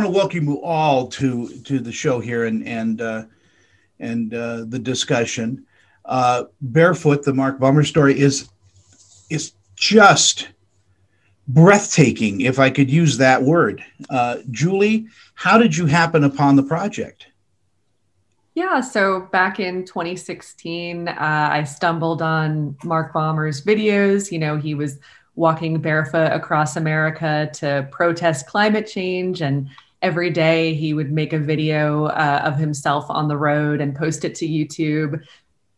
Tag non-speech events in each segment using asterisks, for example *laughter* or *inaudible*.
want to welcome you all to to the show here and and uh, and uh, the discussion. Uh, Barefoot, the Mark Baumer story is is just breathtaking, if I could use that word. Uh, Julie, how did you happen upon the project? Yeah, so back in 2016, uh, I stumbled on Mark Baumer's videos. You know, he was walking barefoot across America to protest climate change. And every day he would make a video uh, of himself on the road and post it to YouTube.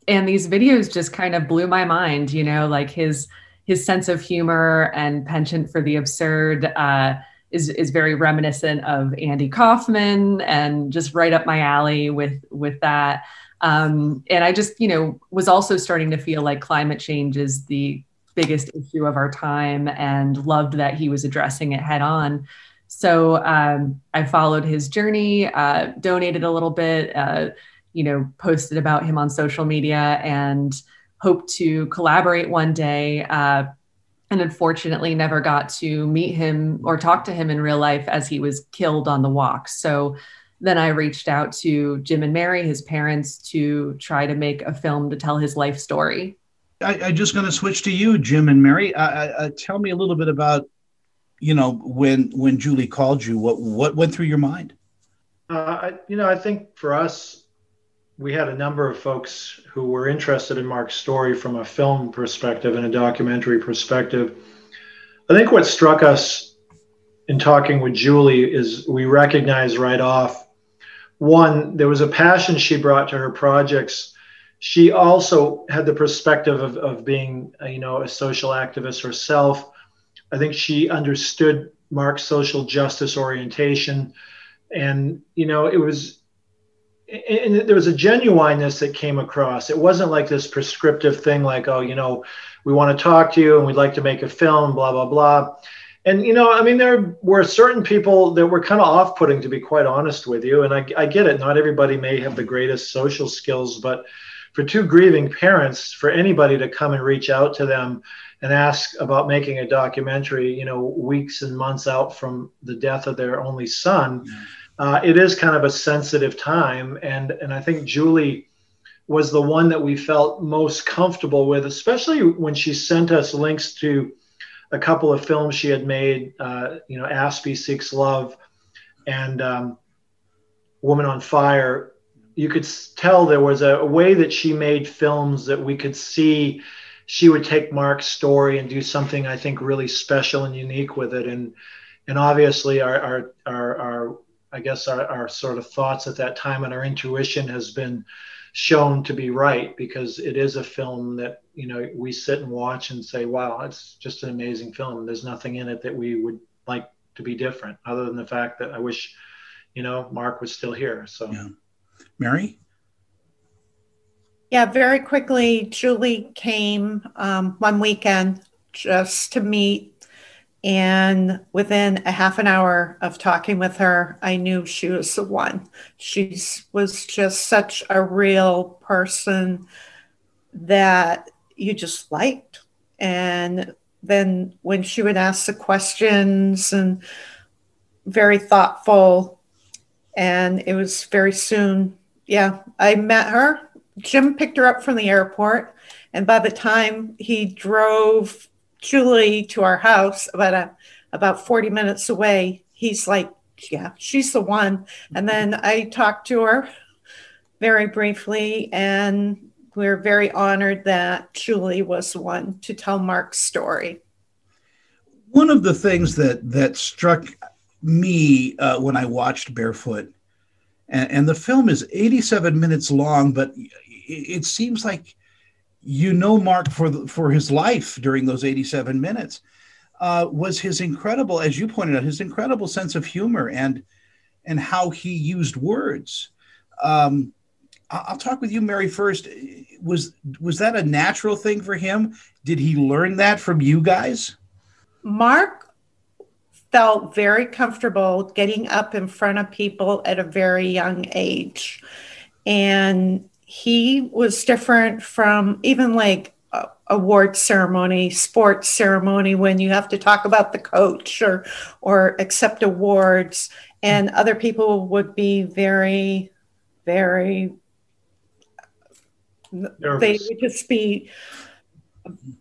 And these videos just kind of blew my mind, you know, like his his sense of humor and penchant for the absurd uh, is is very reminiscent of Andy Kaufman and just right up my alley with with that. Um, and I just, you know, was also starting to feel like climate change is the biggest issue of our time and loved that he was addressing it head on. So um, I followed his journey, uh, donated a little bit, uh, you know, posted about him on social media and hoped to collaborate one day. Uh, and unfortunately, never got to meet him or talk to him in real life as he was killed on the walk. So then I reached out to Jim and Mary, his parents, to try to make a film to tell his life story. I, am just going to switch to you, Jim and Mary. Uh, uh, tell me a little bit about, you know, when when Julie called you, what what went through your mind? Uh, I, you know, I think for us, we had a number of folks who were interested in Mark's story from a film perspective and a documentary perspective. I think what struck us in talking with Julie is we recognized right off one, there was a passion she brought to her projects she also had the perspective of, of being, you know, a social activist herself. I think she understood Mark's social justice orientation, and you know, it was, and there was a genuineness that came across. It wasn't like this prescriptive thing, like, oh, you know, we want to talk to you and we'd like to make a film, blah blah blah. And you know, I mean, there were certain people that were kind of off-putting, to be quite honest with you. And I, I get it. Not everybody may have the greatest social skills, but for two grieving parents, for anybody to come and reach out to them and ask about making a documentary, you know, weeks and months out from the death of their only son, uh, it is kind of a sensitive time. And and I think Julie was the one that we felt most comfortable with, especially when she sent us links to a couple of films she had made, uh, you know, Aspie Seeks Love and um, Woman on Fire, you could tell there was a, a, way that she made films that we could see she would take Mark's story and do something I think really special and unique with it. And and obviously our our our, our I guess our, our sort of thoughts at that time and our intuition has been shown to be right because it is a film that you know we sit and watch and say wow it's just an amazing film there's nothing in it that we would like to be different other than the fact that i wish you know mark was still here so yeah. Mary? Yeah, very quickly, Julie came um, one weekend just to meet. And within a half an hour of talking with her, I knew she was the one. She was just such a real person that you just liked. And then when she would ask the questions and very thoughtful, and it was very soon yeah, I met her. Jim picked her up from the airport, and by the time he drove Julie to our house, about a, about forty minutes away, he's like, "Yeah, she's the one." And then I talked to her very briefly, and we're very honored that Julie was the one to tell Mark's story. One of the things that that struck me uh, when I watched Barefoot and, and the film is 87 minutes long, but it, seems like you know Mark for the, for his life during those 87 minutes uh, was his incredible, as you pointed out, his incredible sense of humor and and how he used words. Um, I'll talk with you, Mary. First, was was that a natural thing for him? Did he learn that from you guys? Mark felt very comfortable getting up in front of people at a very young age. And he was different from even like award ceremony, sports ceremony, when you have to talk about the coach or or accept awards, and other people would be very, very. Nervous. They would just be,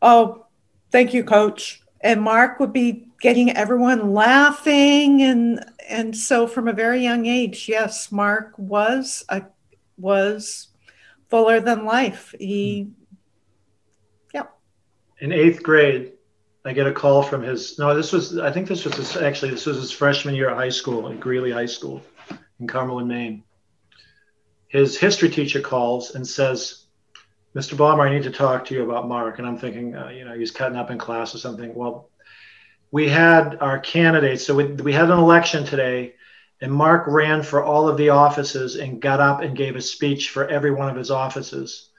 oh, thank you, coach. And Mark would be getting everyone laughing and and so from a very young age, yes, Mark was a was fuller than life. He yeah. In eighth grade, I get a call from his no, this was I think this was his, actually this was his freshman year at high school at Greely High School in Cumberland, Maine. His history teacher calls and says, Mr. Baumer, I need to talk to you about Mark. And I'm thinking, uh, you know, he's cutting up in class or something. Well, we had our candidates. So we, we had an election today, and Mark ran for all of the offices and got up and gave a speech for every one of his offices.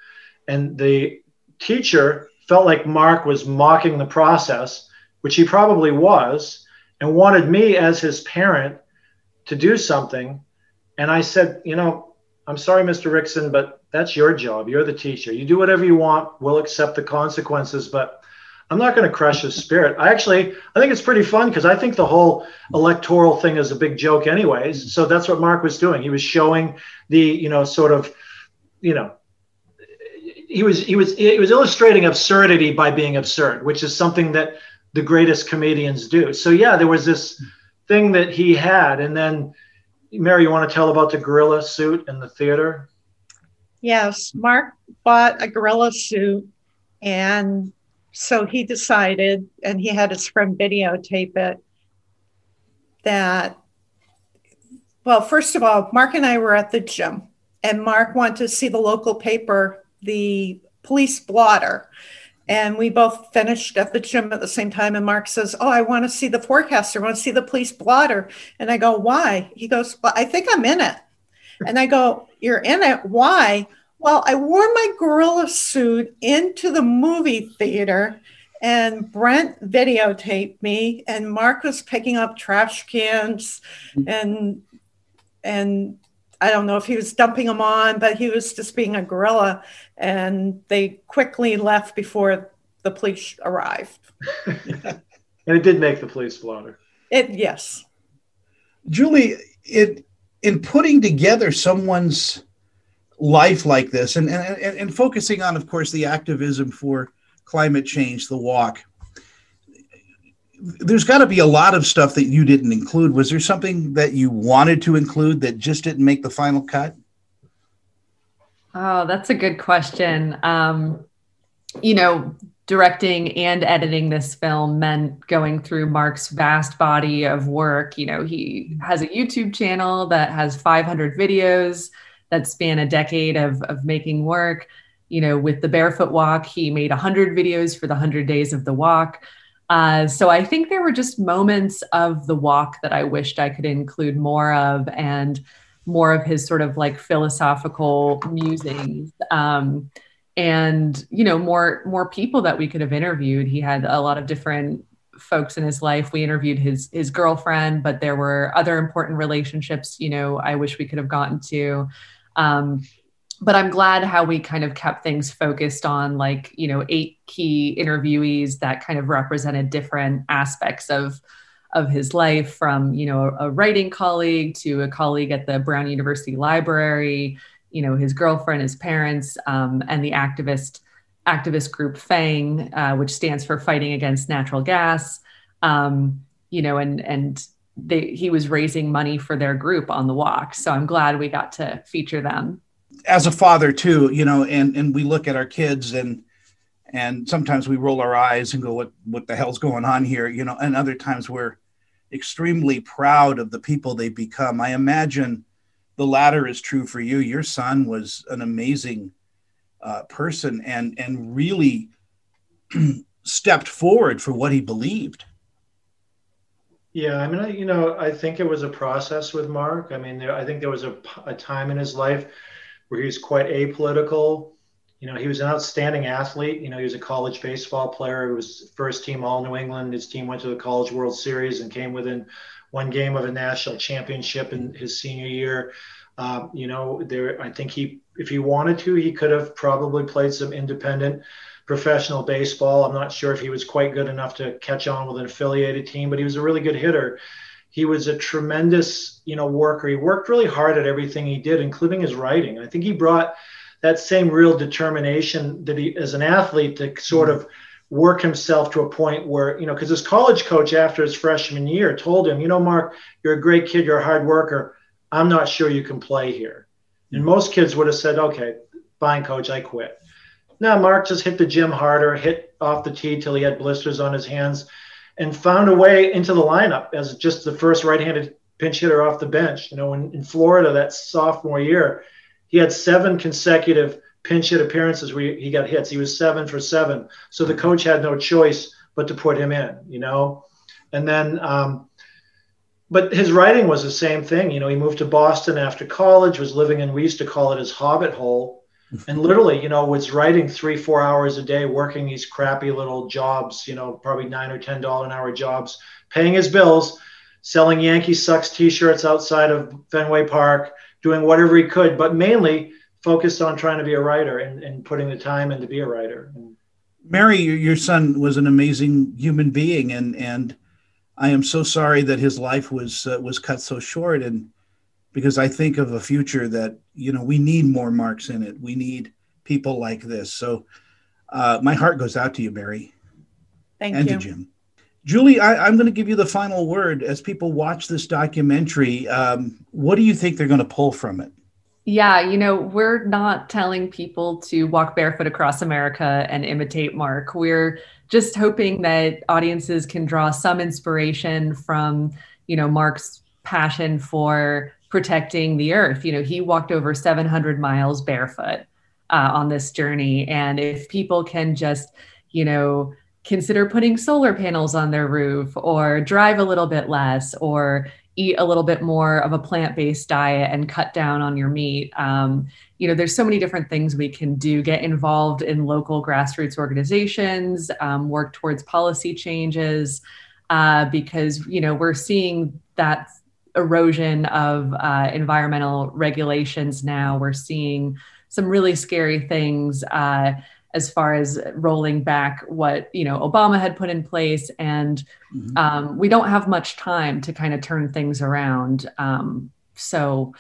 And the teacher felt like Mark was mocking the process, which he probably was, and wanted me as his parent to do something. And I said, you know, I'm sorry, Mr. Rickson, but that's your job. You're the teacher. You do whatever you want. We'll accept the consequences, but I'm not going to crush his spirit. I actually, I think it's pretty fun because I think the whole electoral thing is a big joke, anyways. So that's what Mark was doing. He was showing the, you know, sort of, you know, he was he was he was illustrating absurdity by being absurd, which is something that the greatest comedians do. So yeah, there was this thing that he had, and then Mary, you want to tell about the gorilla suit in the theater? Yes, Mark bought a gorilla suit and so he decided, and he had his friend videotape it, that, well, first of all, Mark and I were at the gym, and Mark wanted to see the local paper, the police blotter. And we both finished at the gym at the same time. And Mark says, Oh, I want to see the forecaster. I want to see the police blotter. And I go, Why? He goes, Well, I think I'm in it. And I go, You're in it. Why? Well, I wore my gorilla suit into the movie theater, and Brent videotaped me, and Mark was picking up trash cans, mm-hmm. and and I don't know if he was dumping them on, but he was just being a gorilla, and they quickly left before the police arrived. *laughs* and it did make the police blotter. It yes. Julie, it in putting together someone's life like this and, and, and focusing on, of course, the activism for climate change, the walk. There's got to be a lot of stuff that you didn't include. Was there something that you wanted to include that just didn't make the final cut? Oh, that's a good question. Um, you know, directing and editing this film meant going through Mark's vast body of work. You know, he has a YouTube channel that has 500 videos that span a decade of, of making work. You know, with the barefoot walk, he made 100 videos for the 100 days of the walk. Uh, so I think there were just moments of the walk that I wished I could include more of and more of his sort of like philosophical musings. Um, and you know more more people that we could have interviewed he had a lot of different folks in his life we interviewed his his girlfriend but there were other important relationships you know i wish we could have gotten to um, but I'm glad how we kind of kept things focused on like, you know, eight key interviewees that kind of represented different aspects of of his life from, you know, a, writing colleague to a colleague at the Brown University Library, you know, his girlfriend, his parents, um, and the activist activist group FANG, uh, which stands for Fighting Against Natural Gas. Um, you know, and and they, he was raising money for their group on the walk. So I'm glad we got to feature them. As a father too, you know, and and we look at our kids and and sometimes we roll our eyes and go, "What what the hell's going on here?" You know, and other times we're extremely proud of the people they become. I imagine the latter is true for you. Your son was an amazing uh, person and and really *clears throat* stepped forward for what he believed. Yeah, I mean, I, you know, I think it was a process with Mark. I mean, there, I think there was a, a time in his life where he was quite apolitical. You know, he was an outstanding athlete. You know, he was a college baseball player. He was first team All New England. His team went to the College World Series and came within one game of a national championship in his senior year. Um, you know, there, I think he, if he wanted to, he could have probably played some independent professional baseball. I'm not sure if he was quite good enough to catch on with an affiliated team, but he was a really good hitter. He was a tremendous, you know, worker. He worked really hard at everything he did, including his writing. I think he brought that same real determination that he, as an athlete, to sort of work himself to a point where, you know, because his college coach after his freshman year told him, you know, Mark, you're a great kid, you're a hard worker. I'm not sure you can play here. And most kids would have said, okay, fine, coach, I quit. Now, Mark just hit the gym harder, hit off the tee till he had blisters on his hands, and found a way into the lineup as just the first right handed pinch hitter off the bench. You know, in, in Florida that sophomore year, he had seven consecutive pinch hit appearances where he got hits. He was seven for seven. So the coach had no choice but to put him in, you know. And then, um, but his writing was the same thing. You know, he moved to Boston after college, was living in, we used to call it his hobbit hole. *laughs* And literally, you know, was writing three, four hours a day, working these crappy little jobs, you know, probably nine or ten dollar an hour jobs, paying his bills, selling Yankee Sucks t-shirts outside of Fenway Park, doing whatever he could, but mainly focused on trying to be a writer and, and putting the time in to be a writer. Mary, your son was an amazing human being, and and I am so sorry that his life was uh, was cut so short. And because I think of a future that you know we need more marks in it, we need people like this. So uh, my heart goes out to you, Mary. Thank you. and you. to Jim. Julie, I, am going to give you the final word as people watch this documentary. Um, what do you think they're going to pull from it? Yeah, you know, we're not telling people to walk barefoot across America and imitate Mark. We're just hoping that audiences can draw some inspiration from, you know, Mark's passion for protecting the earth. You know, he walked over 700 miles barefoot uh, on this journey. And if people can just, you know, consider putting solar panels on their roof or drive a little bit less or eat a little bit more of a plant-based diet and cut down on your meat um, you know there's so many different things we can do get involved in local grassroots organizations um, work towards policy changes uh, because you know we're seeing that erosion of uh, environmental regulations now we're seeing some really scary things uh, as far as rolling back what you know Obama had put in place, and mm-hmm. um, we don't have much time to kind of turn things around. Um, so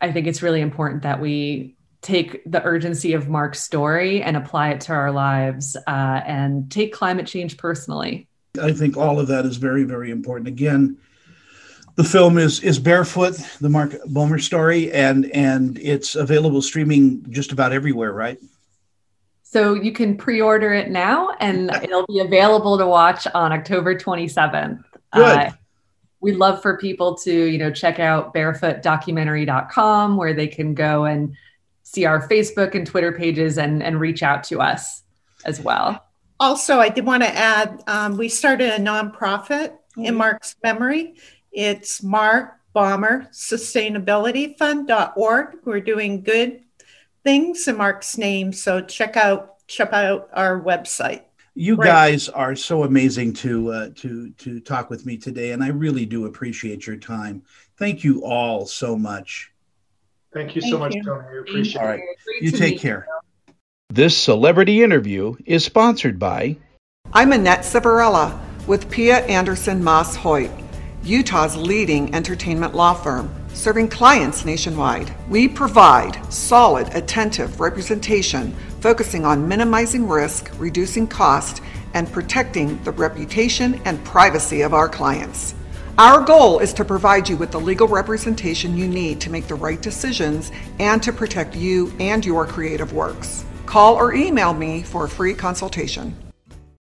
I think it's really important that we take the urgency of Mark's story and apply it to our lives uh, and take climate change personally. I think all of that is very, very important. Again, the film is is Barefoot, the Mark Baumer story, and and it's available streaming just about everywhere, right? So you can pre-order it now, and *laughs* it'll be available to watch on October 27th. Good. Uh, we'd love for people to, you know, check out barefootdocumentary.com where they can go and see our Facebook and Twitter pages and, and reach out to us as well. Also, I did want to add um, we started a nonprofit mm-hmm. in Mark's memory. It's Mark Baumer Sustainability Fund.org. We're doing good things in Mark's name. So check out check out our website. You right. guys are so amazing to uh, to to talk with me today, and I really do appreciate your time. Thank you all so much. Thank you Thank so much, you. Tony. I appreciate it. All right, you take care. You. This celebrity interview is sponsored by. I'm Annette Savarella with Pia Anderson Moss Hoyt, Utah's leading entertainment law firm serving clients nationwide. We provide solid, attentive representation focusing on minimizing risk, reducing cost, and protecting the reputation and privacy of our clients. Our goal is to provide you with the legal representation you need to make the right decisions and to protect you and your creative works. Call or email me for a free consultation.